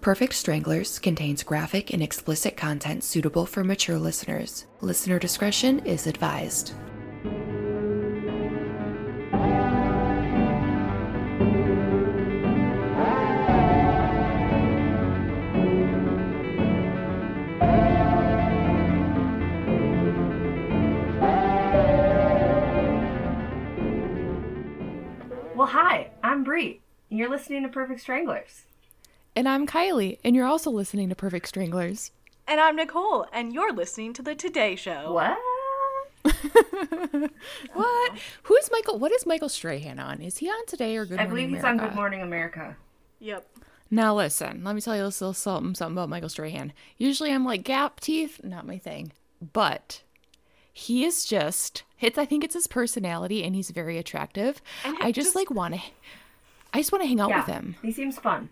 Perfect Stranglers contains graphic and explicit content suitable for mature listeners. Listener discretion is advised. Well, hi, I'm Bree. and You're listening to Perfect Stranglers. And I'm Kylie, and you're also listening to Perfect Stranglers. And I'm Nicole, and you're listening to The Today Show. What? What? Who's Michael? What is Michael Strahan on? Is he on today or Good Morning America? I believe he's on Good Morning America. Yep. Now listen, let me tell you a little something, something about Michael Strahan. Usually I'm like gap teeth, not my thing. But he is just it's I think it's his personality and he's very attractive. And I just, just- like want to I just want to hang out Yeah, with him. he seems fun.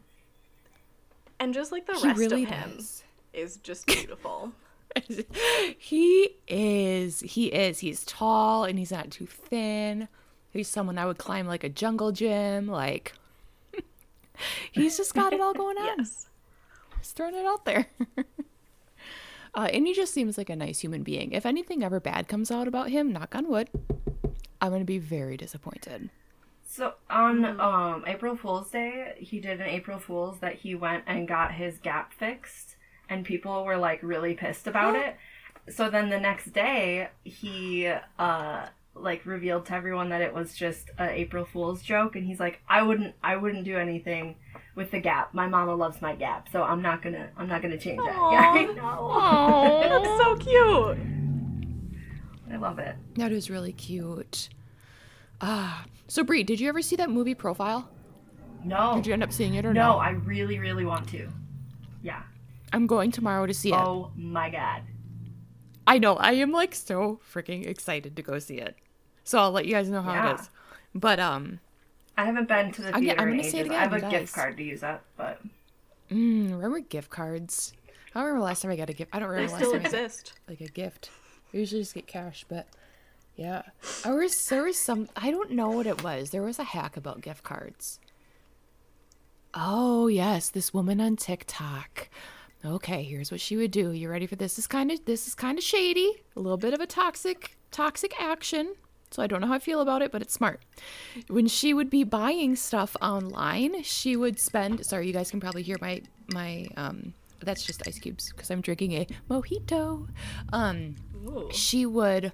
And just like the He rest really of him does. is just beautiful. he is he is he's tall and he's not too thin. He's someone I would climb like a jungle gym like He's just got it all going on. yes. Just throwing it out there. uh, and he just seems like a nice human being. If anything ever bad comes out about him, knock on wood, I'm going to be very disappointed. So on um April Fool's Day, he did an April Fool's that he went and got his gap fixed, and people were like really pissed about it. So then the next day, he uh like revealed to everyone that it was just an April Fool's joke, and he's like, I wouldn't, I wouldn't do anything with the gap. My mama loves my gap, so I'm not gonna, I'm not gonna change that." Yeah, I know. That's so cute. I love it. That is really cute. Ah, so Bree, did you ever see that movie Profile? No, Did you end up seeing it or no, no? I really, really want to. Yeah. I'm going tomorrow to see it. Oh my god. I know. I am like so freaking excited to go see it. So I'll let you guys know how Yeah. it is. But um, I haven't been to the I'm- theater I'm in gonna say it ages. again, I have a you gift card to use up, but mm, remember gift cards? I don't remember last time I got a gift. I don't They remember last still time I got exist. like a gift. I usually just get cash, but yeah. There was there was some I don't know what it was. There was a hack about gift cards. Oh yes, this woman on TikTok. Okay, here's what she would do. You ready for this? This is kind of this is kind of shady. A little bit of a toxic toxic action. So I don't know how I feel about it, but it's smart. When she would be buying stuff online, she would spend. Sorry, you guys can probably hear my my um. That's just ice cubes because I'm drinking a mojito. Um, Ooh. she would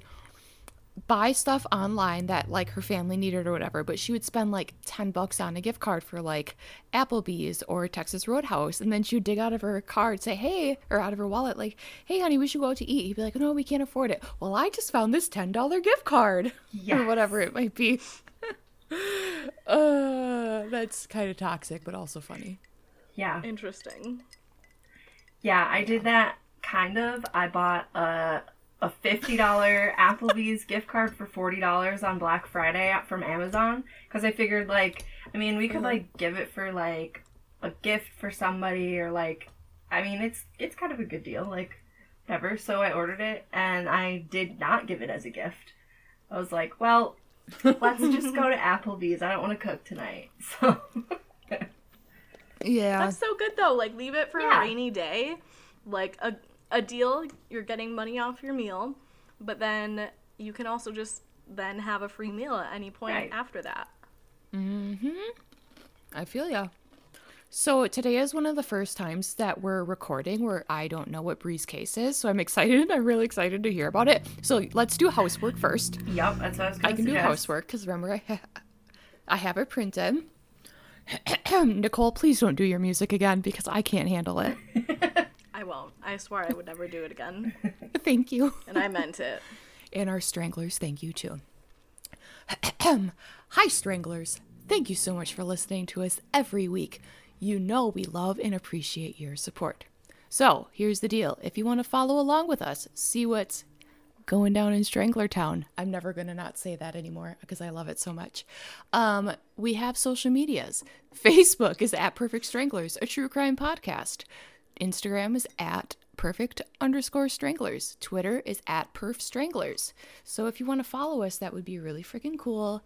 buy stuff online that like her family needed or whatever, but she would spend like 10 bucks on a gift card for like Applebee's or Texas Roadhouse. And then she would dig out of her card, say, hey, or out of her wallet, like, hey, honey, we should go out to eat. He'd be like, no, we can't afford it. Well, I just found this $10 gift card or whatever it might be. uh, that's kind of toxic, but also funny. yeah. Interesting. Yeah, I did that kind of. I bought a a fifty dollar Applebee's gift card for forty dollars on Black Friday from Amazon because I figured like I mean we could uh-huh. like give it for like a gift for somebody or like I mean it's it's kind of a good deal like whatever. So I ordered it and I did not give it as a gift. I was like, well, let's just go to Applebee's. I don't want to cook tonight. So Yeah. That's so good though. Like leave it for Yeah. a rainy day. Like a a deal, you're getting money off your meal, but then you can also just then have a free meal at any point Right. after that. Mhm. I feel ya. So today is one of the first times that we're recording where I don't know what Bree's case is. So I'm excited. I'm really excited to hear about it. So let's do housework first. yep, that's what I was going I to can do housework because remember I ha- I have it printed. Nicole, please don't do your music again because I can't handle it. I won't. I swear I would never do it again. Thank you. And I meant it. And our stranglers, thank you too. Hi, stranglers. Thank you so much for listening to us every week. You know we love and appreciate your support. So, here's the deal. If you want to follow along with us, see what's going down in Strangler Town. I'm never going to not say that anymore because I love it so much. Um, we have social medias. Facebook is at Perfect Stranglers, a true crime podcast. Instagram is at perfect underscore stranglers. Twitter is at perf stranglers. So if you want to follow us, that would be really freaking cool.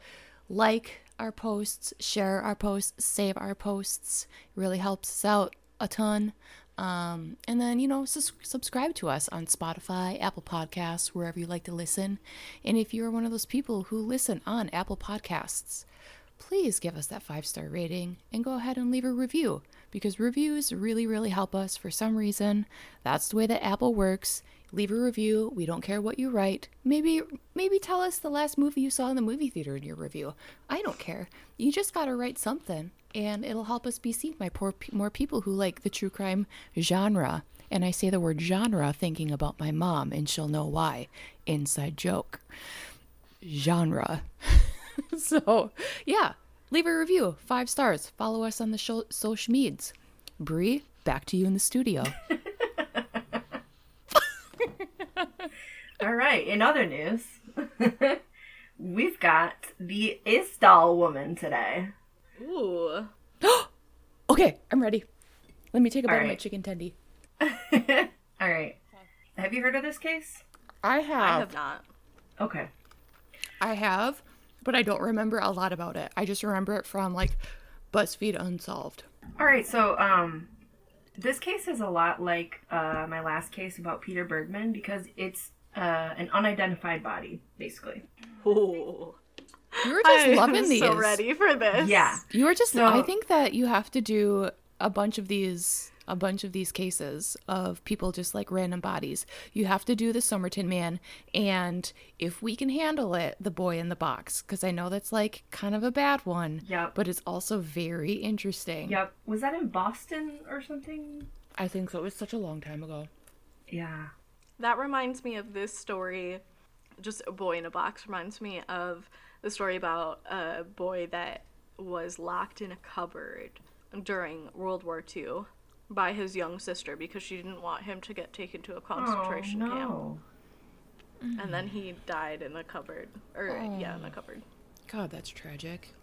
Like our posts, share our posts, save our posts. It really helps us out. a ton. Um, and then, you know, sus- subscribe to us on Spotify, Apple Podcasts, wherever you like to listen. And if you're one of those people who listen on Apple Podcasts, please give us that five star rating and go ahead and leave a review because reviews really, really help us for some reason. That's the way that Apple works. Leave a review. We don't care what you write. Maybe, maybe tell us the last movie you saw in the movie theater in your review. I don't care. You just gotta write something, and it'll help us be seen by poor, more people who like the true crime genre. And I say the word genre thinking about my mom, and she'll know why. Inside joke. Genre. so, yeah, leave a review, five stars. Follow us on the sho- social medias. Bree, back to you in the studio. All right. In other news, we've got the Isdal woman today. Ooh. okay, I'm ready. Let me take a bite of my chicken tendy. All right. Have you heard of this case? I have. I have. have not. Okay. I have, but I don't remember a lot about it. I just remember it from like BuzzFeed Unsolved. All right. So, um, this case is a lot like uh, my last case about Peter Bergman because it's uh, an unidentified body, basically. Ooh. You were just I'm loving these. so ready for this. Yeah. You were just. So- I think that you have to do a bunch of these. A bunch of these cases of people just like random bodies. You have to do the Somerton man, and if we can handle it, the boy in the box, because I know that's like kind of a bad one. Yep. But it's also very interesting. Yep. Was that in Boston or something? I think so. It was such a long time ago. Yeah. That reminds me of this story. Just a boy in a box reminds me of the story about a boy that was locked in a cupboard during World War II by his young sister because she didn't want him to get taken to a concentration oh, camp. no. And then he died in the cupboard. Or, yeah, in the cupboard. God, that's tragic.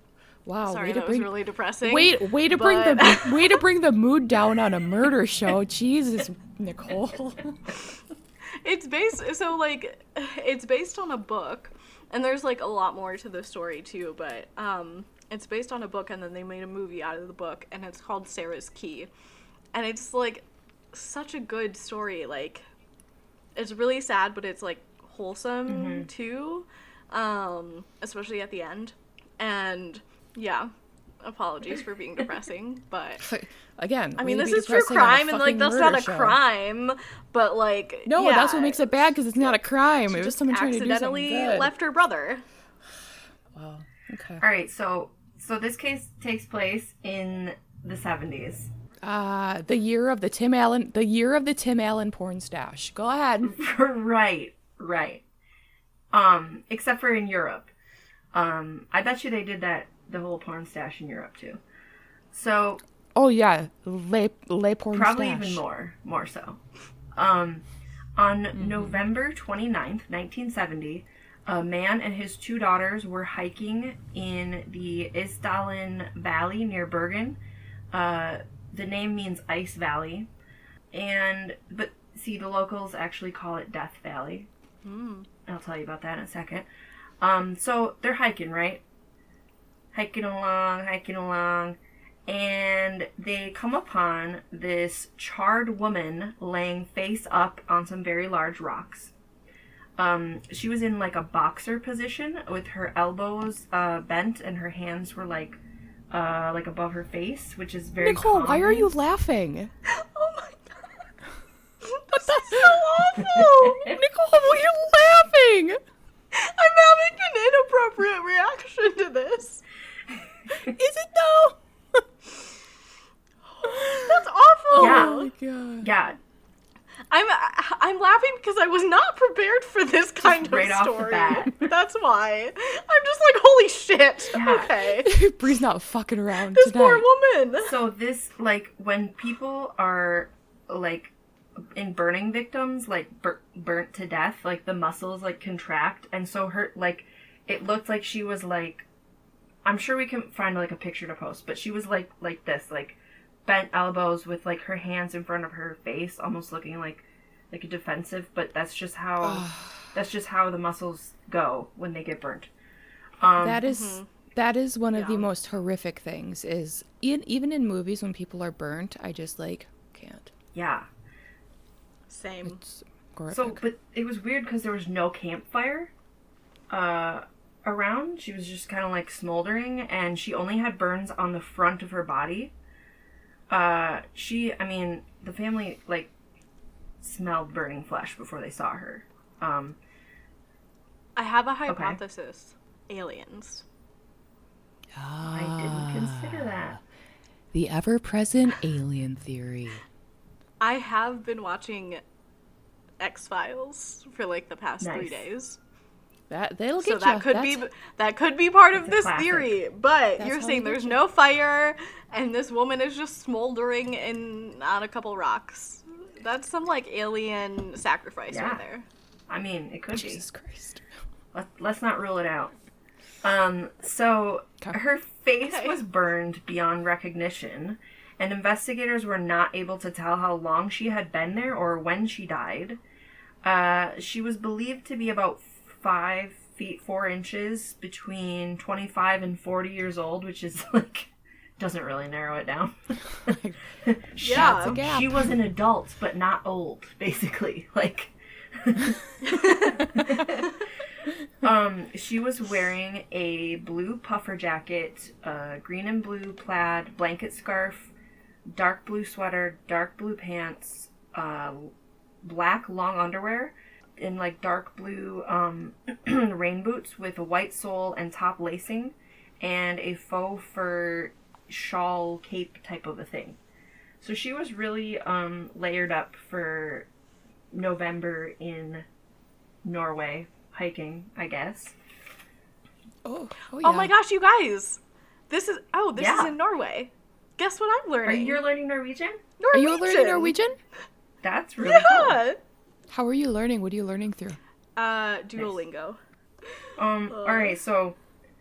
Wow, Sorry, way to that bring was really depressing. Wait, way to bring the way to bring the mood down on a murder show. Jesus, Nicole. it's based so like it's based on a book and there's like a lot more to the story too but um it's based on a book and then they made a movie out of the book and it's called sarah's key and it's like such a good story like it's really sad but it's like wholesome too um especially at the end and yeah apologies for being depressing but Again, I mean, this is true depressing on a crime, and like that's not a show. crime, but like No, yeah, that's what makes it bad because it's not a crime. It was just someone trying to do something accidentally good. left her brother. Wow. Okay. All right. So, so this case takes place in the 70s. Uh, the year of the Tim Allen, the year of the Tim Allen porn stash. Go ahead. right. Right. Um, except for in Europe. Um, I bet you they did that the whole porn stash in Europe too. So Oh yeah, lay lay porn probably stash. even more more so um on november 29th 1970 a man and his two daughters were hiking in the isdalen valley near bergen uh, the name means ice valley. And but see the locals actually call it death valley. I'll tell you about that in a second. Um so they're hiking right? Hiking along hiking along. And they come upon this charred woman laying face up on some very large rocks. Um, she was in like a boxer position with her elbows uh, bent and her hands were like uh, like above her face, which is very Nicole, why are you laughing? Oh my god, This is so awful. Nicole, why are you laughing? I'm having an inappropriate reaction to this. Is it though? That's awful. Yeah. Oh my god. Yeah, I'm I'm laughing because I was not prepared for this kind right of off the story. bat. That's why I'm just like, holy shit. Yeah. Okay, Bree's not fucking around this tonight. poor woman. so this like when people are like in burning victims like bur- burnt to death like the muscles like contract and so her like it looked like she was like i'm sure we can find like a picture to post but she was like like this like bent elbows with like her hands in front of her face almost looking like like a defensive but that's just how that's just how the muscles go when they get burnt um That is- That is one of the most horrific things. Is in, even in movies when people are burnt, I just like can't. Yeah. Same. It's horrific. So, but it was weird because there was no campfire uh, around. She was just kind of like smoldering, and she only had burns on the front of her body. Uh, she, I mean, the family like smelled burning flesh before they saw her. Um, I have a hypothesis. Aliens. I didn't consider that. the ever-present alien theory. I have been watching X Files for like the past three days. That they'll get So get that ya. could be that could be part of this classic. theory. But That's you're saying there's get no fire and this woman is just smoldering in on a couple rocks. That's some like alien sacrifice Yeah. right there. I mean, it could be. Jesus Christ. Let, let's not rule it out. Um, so Okay. her face Okay. was burned beyond recognition, and investigators were not able to tell how long she had been there or when she died. Uh, she was believed to be about five feet four inches, between twenty-five and forty years old, which is like doesn't really narrow it down. she, Yeah. A she was an adult, but not old, basically. Like um, she was wearing a blue puffer jacket, uh, green and blue plaid blanket scarf, dark blue sweater, dark blue pants, uh, black long underwear, and like dark blue um, rain boots with a white sole and top lacing, and a faux fur shawl cape type of a thing. So she was really um, layered up for November in Norway hiking, I guess. Oh, oh, Oh my gosh, you guys! This is oh, this is in Norway. Guess what I'm Are learning? you're learning Norwegian? Are you learning Norwegian? That's really cool. How are you learning? What are you learning through? Uh, Duolingo. Um, alright, so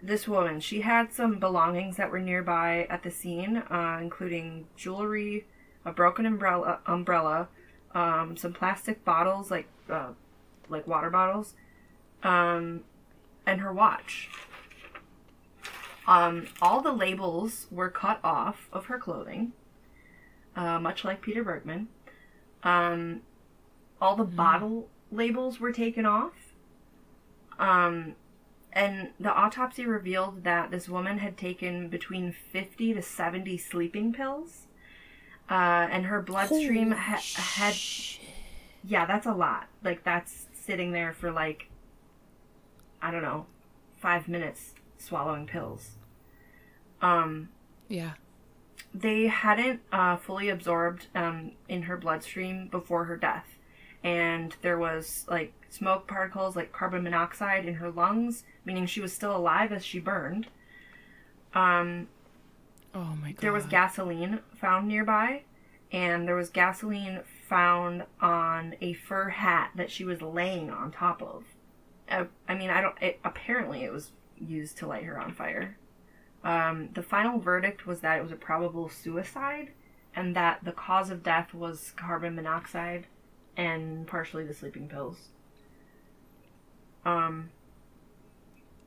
this woman, she had some belongings that were nearby at the scene, uh, including jewelry, a broken umbrella, umbrella, um, some plastic bottles, like, uh, like water bottles, um, and her watch. Um, all the labels were cut off of her clothing, uh, much like Peter Bergman. Um, all the bottle labels were taken off. Um, and the autopsy revealed that this woman had taken between 50 to 70 sleeping pills. Uh, and her bloodstream ha- had. Yeah, that's a lot. Like, that's sitting there for like, I don't know, five minutes swallowing pills. Um, Yeah. they hadn't uh, fully absorbed um, in her bloodstream before her death. And there was like smoke particles, like carbon monoxide, in her lungs, meaning she was still alive as she burned. Um, Oh my god. there was gasoline found nearby, and there was gasoline found on a fur hat that she was laying on top of. Uh, I mean, I don't. It, apparently, it was used to light her on fire. Um, the final verdict was that it was a probable suicide, and that the cause of death was carbon monoxide, and partially the sleeping pills. Um,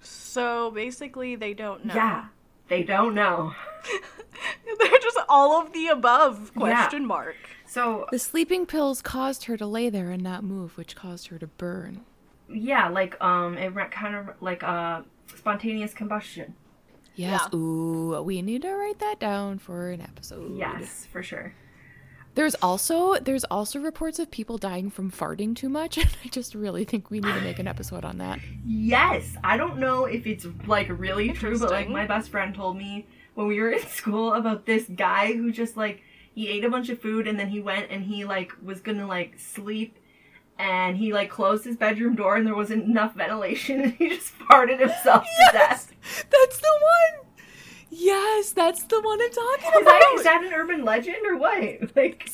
So basically, they don't know. yeah, they don't know. They're just all of the above question mark. So The sleeping pills caused her to lay there and not move, which caused her to burn. yeah, like um, it re- kind of like uh, spontaneous combustion. Yes. Yeah. Ooh, we need to write that down for an episode. Yes, for sure. There's also there's also reports of people dying from farting too much, and I just really think we need to make an episode on that. Yes, I don't know if it's like really true, but like my best friend told me when we were in school about this guy who just like he ate a bunch of food and then he went and he like was gonna like sleep and he like closed his bedroom door and there wasn't enough ventilation and he just farted himself to death. That's the one. Yes, that's the one I'm talking about. Is that, is that an urban legend or what? Like,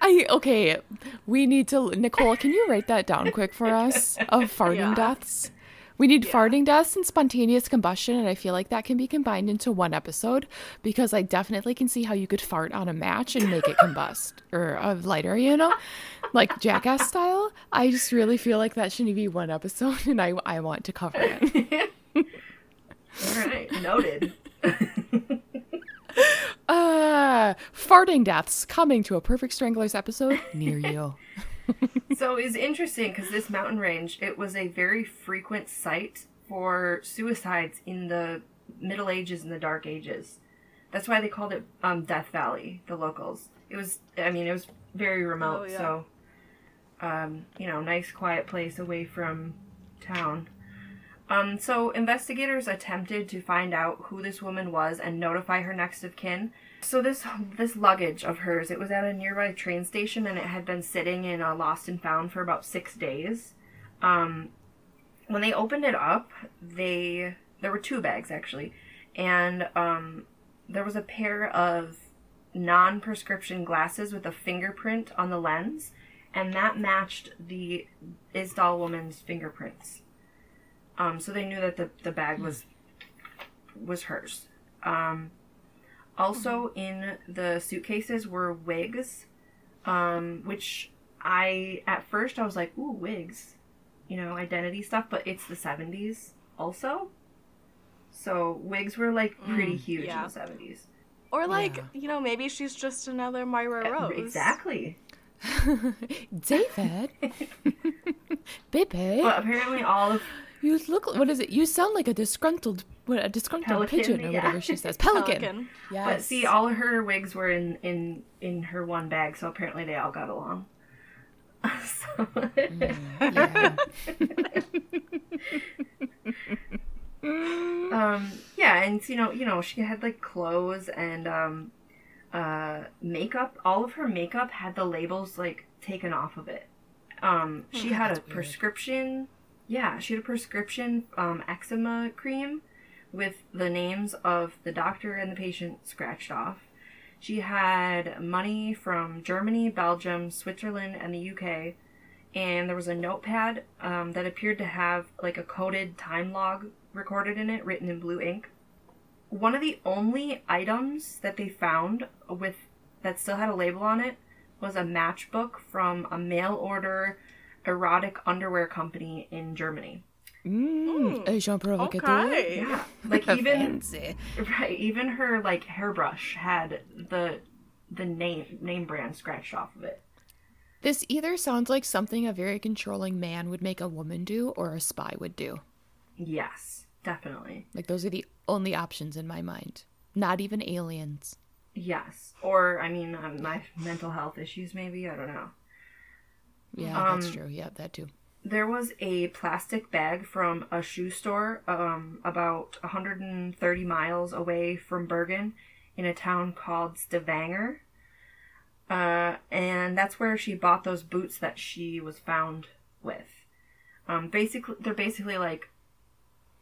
I okay. We need to Nicole. Can you write that down quick for us of farting Yeah. deaths? We need farting deaths and spontaneous combustion, and I feel like that can be combined into one episode because I definitely can see how you could fart on a match and make it combust or a lighter, you know, like jackass style. I just really feel like that should be one episode, and I I want to cover it. All right, noted. Uh, farting deaths coming to a Perfect Stranglers episode near you. so it's interesting because this mountain range, it was a very frequent site for suicides in the Middle Ages and the Dark Ages. That's why they called it um, Death Valley, the locals. It was, I mean, it was very remote, Oh, yeah. so, um, you know, nice quiet place away from town. Um, so investigators attempted to find out who this woman was and notify her next of kin. So this this luggage of hers, it was at a nearby train station and it had been sitting in a lost and found for about six days. Um, when they opened it up, they there were two bags actually, and um, there was a pair of non-prescription glasses with a fingerprint on the lens, and that matched the Isdal woman's fingerprints. Um, so they knew that the, the bag was was hers. Um, also in the suitcases were wigs, um, which I at first I was like, ooh, wigs, you know, identity stuff, but it's the seventies also. So wigs were like pretty huge yeah. in the seventies. Or like, Yeah. you know, maybe she's just another Moira Rose. Exactly. David, baby, But apparently all of you look. What is it? You sound like a disgruntled, what a disgruntled Pelican, pigeon or yeah. whatever she says. Pelican. Pelican. Yes. But see, all of her wigs were in in in her one bag, so apparently they all got along. so, yeah. um, yeah, and you know, you know, she had like clothes and um, uh, makeup. All of her makeup had the labels like taken off of it. Um, she had a prescription. Yeah, she had a prescription um, eczema cream with the names of the doctor and the patient scratched off. She had money from Germany, Belgium, Switzerland, and the UK. And there was a notepad um, that appeared to have like a coded time log recorded in it, written in blue ink. One of the only items that they found with that still had a label on it was a matchbook from a mail order erotic underwear company in Germany. Mm, agent provocateur. Okay. Yeah, like even Fancy. Right, even her like hairbrush had the the name name brand scratched off of it. This either sounds like something a very controlling man would make a woman do, or a spy would do. Yes, definitely. Like those are the only options in my mind. Not even aliens. Yes, or I mean, um, my mental health issues. Maybe I don't know. Yeah, that's Um, true. Yeah, that too. There was a plastic bag from a shoe store um, about 130 miles away from Bergen in a town called Stavanger. Uh, and that's where she bought those boots that she was found with. Um, basically, they're basically like,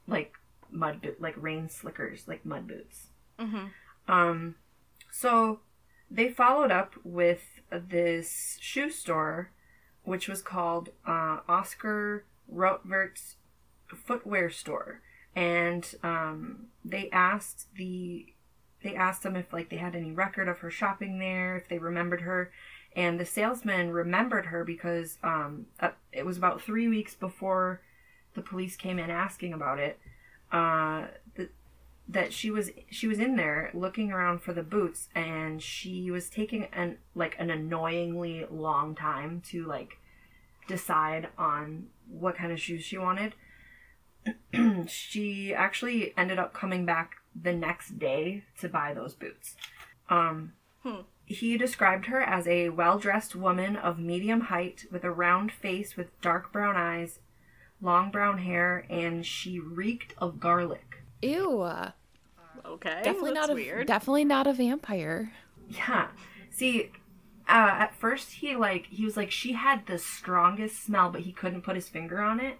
like mud boot, like rain slickers, like mud boots. Mm-hmm. Um, so they followed up with this shoe store, which was called uh, Oscar Rørtvedt's Footwear Store, and um, they asked the they asked them if like they had any record of her shopping there, if they remembered her, and the salesman remembered her because um, it was about three weeks before the police came in asking about it. Uh, that she was she was in there looking around for the boots and she was taking an like an annoyingly long time to like decide on what kind of shoes she wanted. She actually ended up coming back the next day to buy those boots. Um he described her as a well-dressed woman of medium height with a round face with dark brown eyes long brown hair and she reeked of garlic Ew. Okay. Definitely that's not a weird. definitely not a vampire. Yeah. See, uh, at first he like he was like she had the strongest smell, but he couldn't put his finger on it.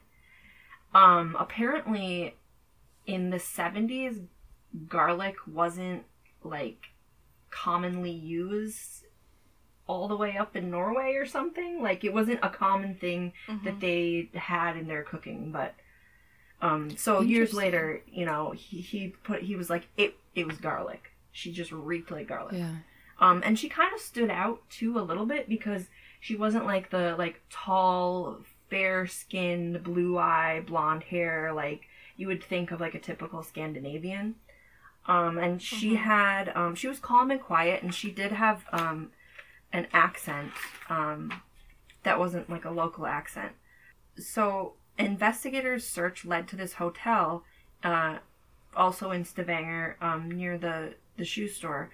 Um, apparently, in the seventies, garlic wasn't like commonly used all the way up in Norway or something. Like it wasn't a common thing that they had in their cooking, but. Um, so years later, you know, he, he put he was like it it was garlic. She just reeked like garlic. Yeah. Um, and she kind of stood out too a little bit because she wasn't like the like tall, fair skinned, blue eye, blonde hair. Like you would think of like a typical Scandinavian. Um, and she had um, she was calm and quiet, and she did have um, an accent um, that wasn't like a local accent. So investigators' search led to this hotel, uh, also in Stavanger, um, near the the shoe store,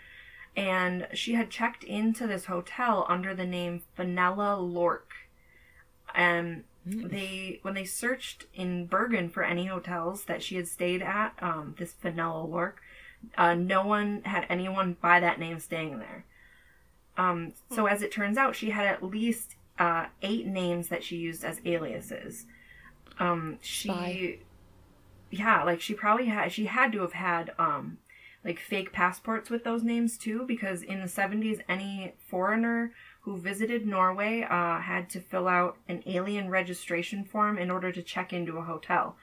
and she had checked into this hotel under the name Fenella Lork. And they when they searched in Bergen for any hotels that she had stayed at, um, this Fenella Lork, uh, no one had anyone by that name staying there. Um, so as it turns out, she had at least uh, eight names that she used as aliases. Um, she, Spy. yeah, like she probably had, she had to have had um, like fake passports with those names too, because in the seventies, any foreigner who visited Norway uh, had to fill out an alien registration form in order to check into a hotel.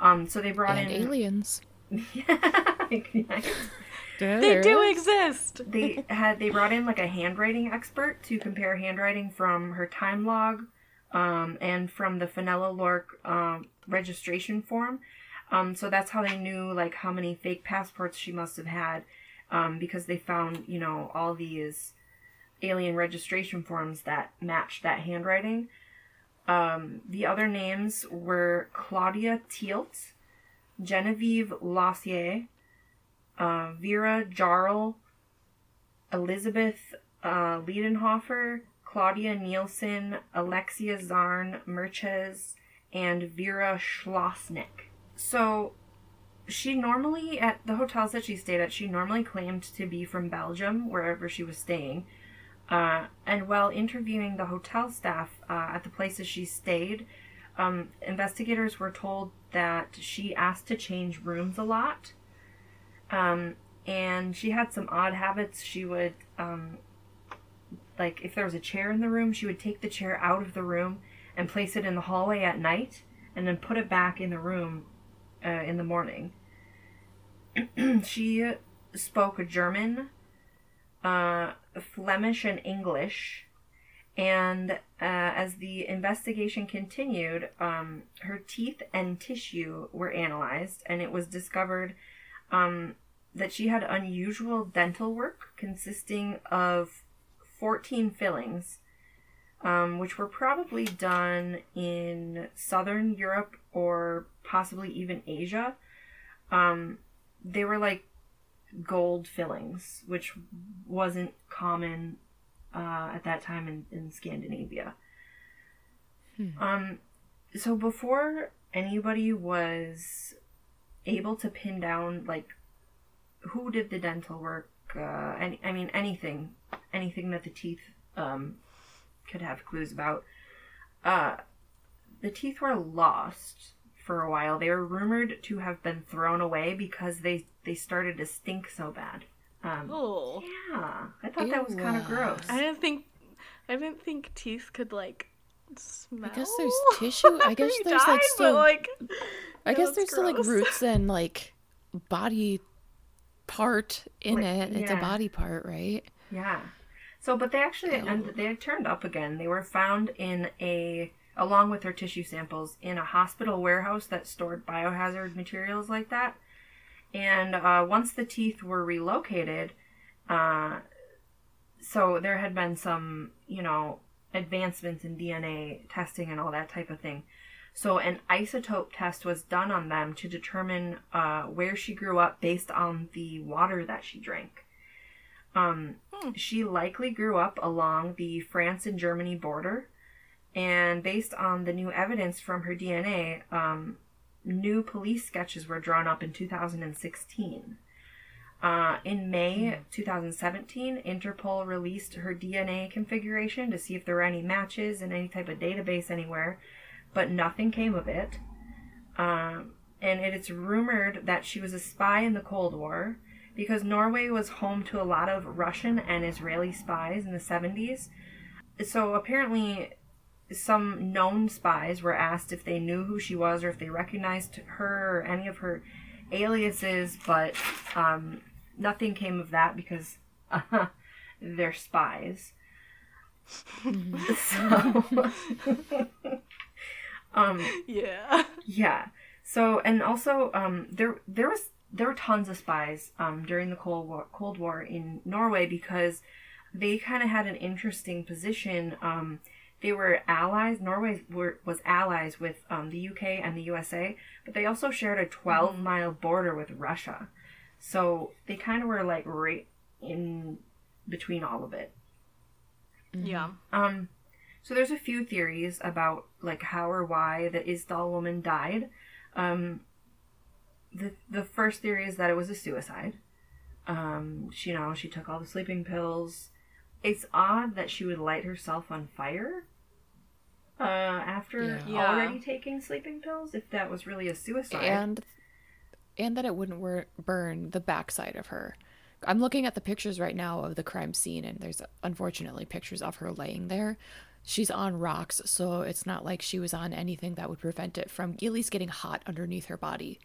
Um, so they brought And in aliens. They do exist. they had they brought in like a handwriting expert to compare handwriting from her time log um, and from the Fenella Lork um, registration form. Um, so that's how they knew like how many fake passports she must have had um, because they found you know all these alien registration forms that matched that handwriting. Um, the other names were Claudia Tielt, Genevieve Lossier, uh, Vera Jarl, Elizabeth uh, Liedenhofer, Claudia Nielsen, Alexia Zarn Merches, and Vera Schlossnick. So she normally, at the hotels that she stayed at, she normally claimed to be from Belgium, wherever she was staying. Uh, and while interviewing the hotel staff uh, at the places she stayed, um, investigators were told that she asked to change rooms a lot. Um, and she had some odd habits. She would, um, like, if there was a chair in the room, she would take the chair out of the room and place it in the hallway at night, and then put it back in the room uh, in the morning. she spoke German, uh, Flemish, and English. And uh, as the investigation continued, um, her teeth and tissue were analyzed, and it was discovered um, that she had unusual dental work consisting of 14 fillings, um, which were probably done in southern Europe or possibly even Asia. Um, they were like gold fillings, which wasn't common uh, at that time in, in Scandinavia. Um, so before anybody was able to pin down like who did the dental work, uh, any, I mean anything, anything that the teeth um, could have clues about. Uh, the teeth were lost for a while. They were rumored to have been thrown away because they they started to stink so bad. Um, Oh, yeah, I thought that was kind of gross. I didn't think, I didn't think teeth could like smell. I guess there's tissue. I guess there's died, like but, still. like. I guess that's there's still like roots and like body part in Like, it. It's a body part, right? Yeah. So, but they actually and they turned up again. They were found in a along with their tissue samples in a hospital warehouse that stored biohazard materials like that. And uh, once the teeth were relocated, uh, so there had been some, you know, advancements in DNA testing and all that type of thing. So an isotope test was done on them to determine uh, where she grew up based on the water that she drank. Um, She likely grew up along the France and Germany border, and based on the new evidence from her DNA, um, new police sketches were drawn up in 2016. Uh, in May 2017, Interpol released her DNA configuration to see if there were any matches in any type of database anywhere, but nothing came of it. Um, and it is rumored that she was a spy in the Cold War because Norway was home to a lot of Russian and Israeli spies in the 70s. So apparently, some known spies were asked if they knew who she was or if they recognized her or any of her aliases, but um, nothing came of that because uh, they're spies. so, um, Yeah. yeah. So and also um, there there was there were tons of spies um, during the Cold War, Cold War in Norway because they kind of had an interesting position. Um, they were allies. Norway were, was allies with um, the UK and the USA, but they also shared a 12 mile border with Russia. So they kind of were like right in between all of it. Yeah. Um, so there's a few theories about like how or why the Isdal woman died. Um, the the first theory is that it was a suicide. Um, she, you know, she took all the sleeping pills. It's odd that she would light herself on fire. Uh, after Yeah. Yeah. already taking sleeping pills, if that was really a suicide. and and that it wouldn't wor- burn the backside of her. I'm looking at the pictures right now of the crime scene, and there's unfortunately pictures of her laying there. She's on rocks, so it's not like she was on anything that would prevent it from at least getting hot underneath her body.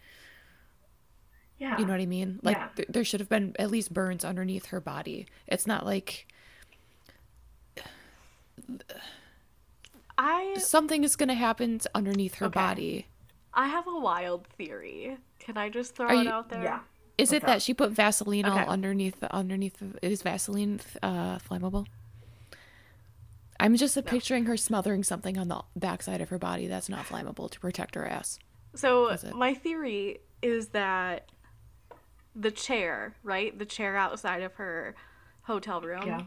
yeah, You know what I mean? Like Yeah. th- there should have been at least burns underneath her body. It's not like I something is going to happen underneath her Okay. body. I have a wild theory. Can I just throw Are it you- out there? yeah. Is it that she put Vaseline Okay. all underneath the underneath the, is Vaseline uh flammable? I'm just picturing her smothering something on the backside of her body that's not flammable to protect her ass. So my theory is that the chair, right? The chair outside of her hotel room. Yeah.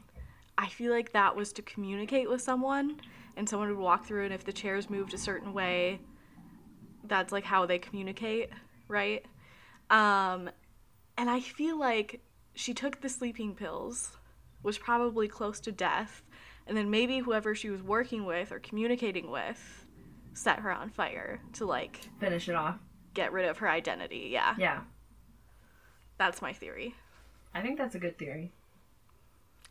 I feel like that was to communicate with someone and someone would walk through and if the chairs moved a certain way, that's like how they communicate, right? Um and I feel like she took the sleeping pills, was probably close to death, and then maybe whoever she was working with or communicating with set her on fire to like Finish it off. get rid of her identity. Yeah. Yeah, That's my theory. I think that's a good theory.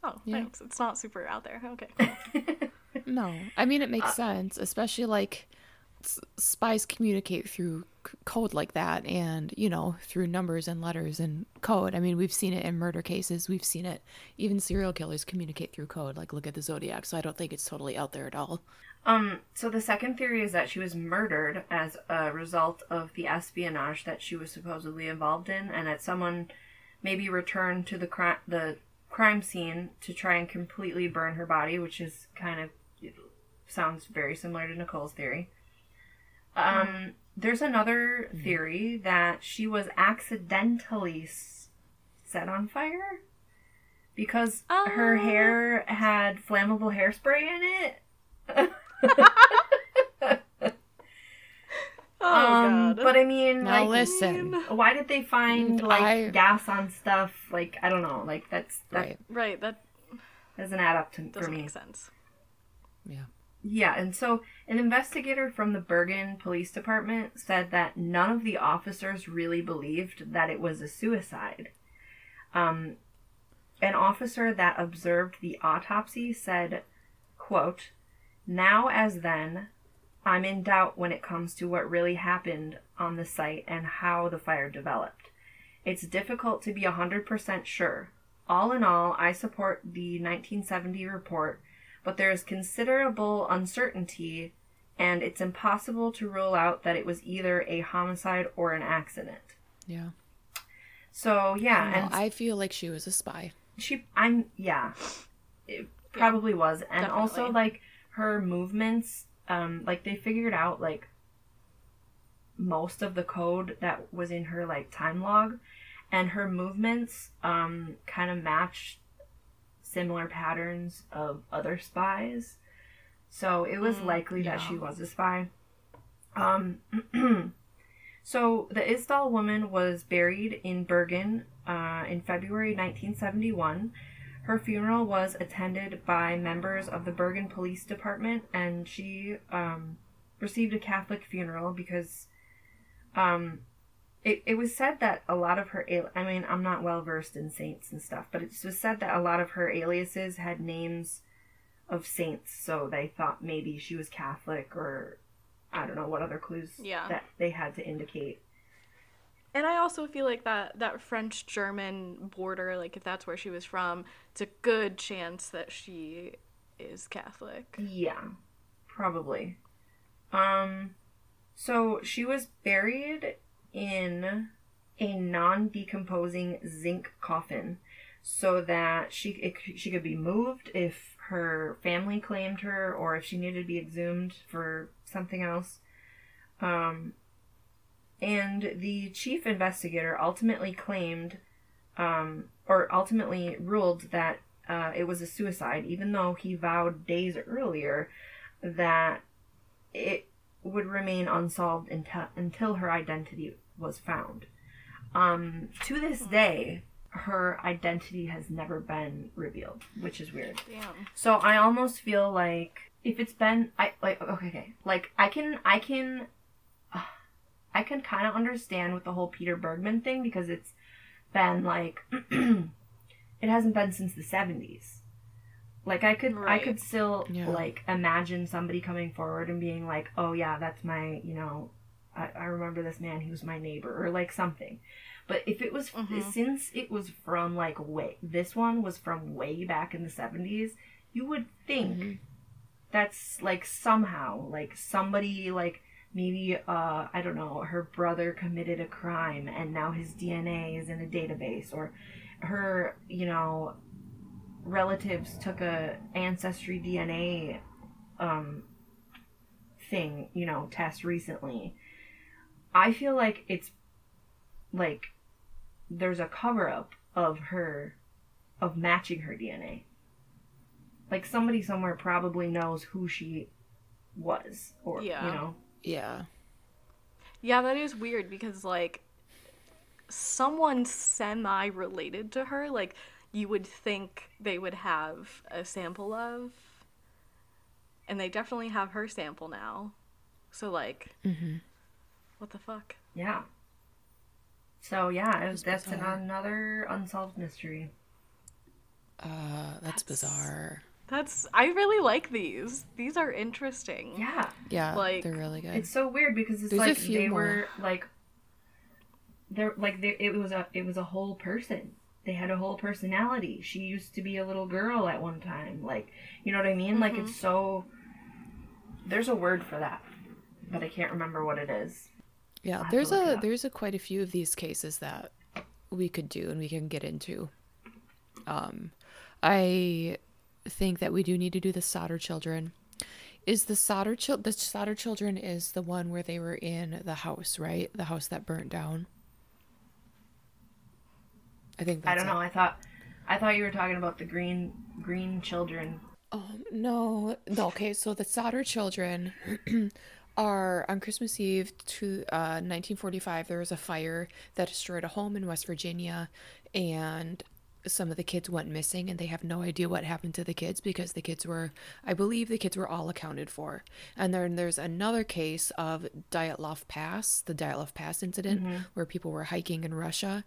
Oh, Yeah. thanks. It's not super out there. Okay. cool. No, I mean it makes uh, sense, especially like s- spies communicate through c- code like that, and you know through numbers and letters and code. I mean we've seen it in murder cases, we've seen it. Even serial killers communicate through code. Like look at the Zodiac. So I don't think it's totally out there at all. Um, so the second theory is that she was murdered as a result of the espionage that she was supposedly involved in, and that someone maybe returned to the cri- the crime scene to try and completely burn her body, which is kind of sounds very similar to Nicole's theory. Um, there's another theory that she was accidentally set on fire because her Oh. hair had flammable hairspray in it. Oh um, god. but I mean, Now like, listen, why did they find Mm, like I- gas on stuff? Like, I don't know. Like, that's that right? right, that doesn't add up to doesn't me. make sense. Yeah. Yeah, and so an investigator from the Bergen Police Department said that none of the officers really believed that it was a suicide. Um, an officer that observed the autopsy said, quote, Now as then, I'm in doubt when it comes to what really happened on the site and how the fire developed. It's difficult to be 100% sure. All in all, I support the 1970 report but there is considerable uncertainty and it's impossible to rule out that it was either a homicide or an accident. Yeah. So yeah, No, and I feel like she was a spy. she I'm yeah. It probably was. And also like her movements um like they figured out like most of the code that was in her like time log and her movements um kind of matched similar patterns of other spies. So it was Mm, likely that she was a spy. Um So the Isdal woman was buried in Bergen uh, in February 1971. Her funeral was attended by members of the Bergen Police Department, and she um, received a Catholic funeral because um, it, it was said that a lot of her, I mean, I'm not well versed in saints and stuff, but it was said that a lot of her aliases had names of saints, so they thought maybe she was Catholic or I don't know what other clues Yeah. that they had to indicate. And I also feel like that that French German border, like if that's where she was from, it's a good chance that she is Catholic. Yeah, probably. Um, So she was buried in a non-decomposing zinc coffin, so that she it, she could be moved if her family claimed her, or if she needed to be exhumed for something else. Um, and the chief investigator ultimately claimed, um, or ultimately ruled that uh, it was a suicide, even though he vowed days earlier that it would remain unsolved until, until her identity was found. Um, to this day, her identity has never been revealed, which is weird. Damn. So I almost feel like if it's been I like okay, okay. like I can I can uh, I can kind of understand with the whole Peter Bergman thing because it's been like it hasn't been since the 70s. Like I could I could still Yeah. like imagine somebody coming forward and being like, "Oh yeah, that's my, you know, I, I remember this man, he was my neighbor," or like something. But if it was Mhm. since it was from like way this one was from way back in the 70s, you would think that's like somehow like somebody like maybe uh I don't know, her brother committed a crime and now his DNA is in a database or her, you know, relatives took a ancestry DNA um thing, you know, test recently. I feel like it's like there's a cover up of her of matching her DNA. Like somebody somewhere probably knows who she was or Yeah. you know. Yeah. Yeah, that is weird because like someone semi related to her, like you would think they would have a sample of. And they definitely have her sample now. So like Mm-hmm. What the fuck? Yeah. So yeah, it was, That's that's an, another unsolved mystery. Uh, that's, bizarre. That's I really like these. These are interesting. Yeah. Yeah, Like, they're really good. It's so weird because it's There's a like few they more. were like they're like they, it was a it was a whole person. They had a whole personality. She used to be a little girl at one time. Like, you know what I mean? Like Mm-hmm. it's so there's a word for that, but I can't remember what it is. Yeah, I'll there's a there's a quite a few of these cases that we could do and we can get into. Um, I think that we do need to do the Sodder children. Is the Sodder chil- the Sodder children is the one where they were in the house, right? The house that burnt down. I think that's I don't it. know. I thought I thought you were talking about the green green children. Um, no, no. Okay, so the Sodder children are on Christmas Eve to uh, 1945. There was a fire that destroyed a home in West Virginia, and some of the kids went missing, and they have no idea what happened to the kids because the kids were, I believe, the kids were all accounted for. And then there's another case of Dyatlov Pass, the Dyatlov Pass incident, where people were hiking in Russia.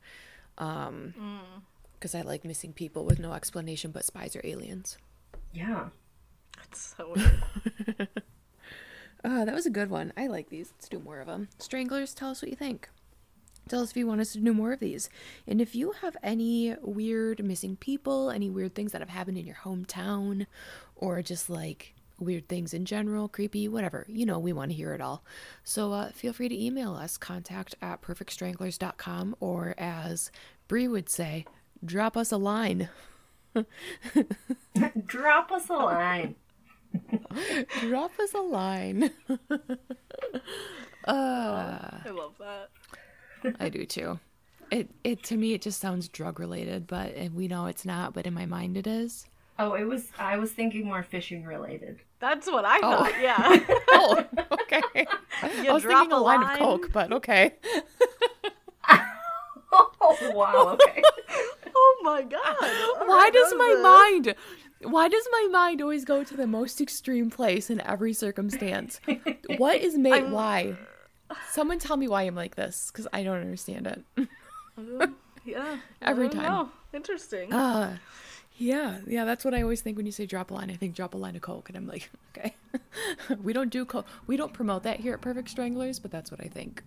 Um, because I like missing people with no explanation, but spies are aliens. Yeah. That's so weird. Uh, that was a good one. I like these. Let's do more of them. Stranglers, tell us what you think. Tell us if you want us to do more of these. And if you have any weird missing people, any weird things that have happened in your hometown, or just like weird things in general, creepy, whatever, you know, we want to hear it all. So uh, feel free to email us, contact at perfectstranglers.com, or as Bree would say, drop us a line. Drop us a line. Drop us a line. Uh, I love that. I do too. It it to me it just sounds drug related, but and we know it's not. But in my mind it is. Oh, it was I was thinking more fishing related. That's what I Oh. thought. Yeah. Oh, okay. You I was drop thinking a a line, line. of coke, but okay. Oh wow, okay. oh my god. Why does my was a- mind? Why does my mind always go to the most extreme place in every circumstance? what is made? Why? Someone tell me why I'm like this, because I don't understand it. Yeah. Every time. know. Interesting. Uh, yeah, yeah, that's what I always think when you say drop a line. I think drop a line of coke, and I'm like, okay, we don't do coke. We don't promote that here at Perfect Stranglers, but that's what I think.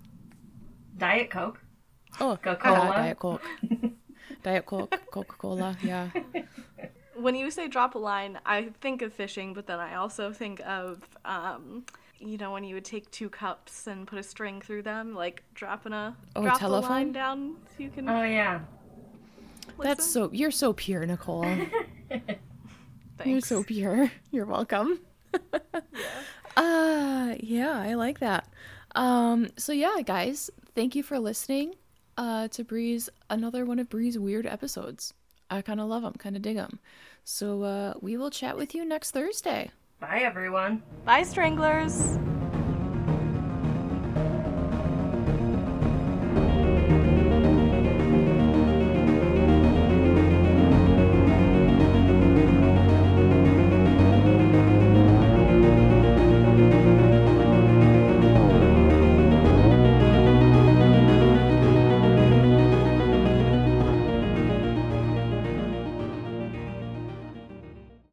Diet Coke. Oh, Coca-Cola? yeah, Diet Coke, Diet Coke, Coca Cola. Yeah, when you say drop a line, I think of fishing, but then I also think of um, you know when you would take two cups and put a string through them, like dropping a Oh, a drop the telephone? line down so you can. Oh yeah. That's so you're so pure, Nicole. You're so pure. You're welcome. Uh yeah, I like that. Um so yeah, guys, thank you for listening uh to Bree's another one of Bree's weird episodes. I kind of love them, kind of dig them. So uh we will chat with you next Thursday. Bye everyone. Bye, stranglers.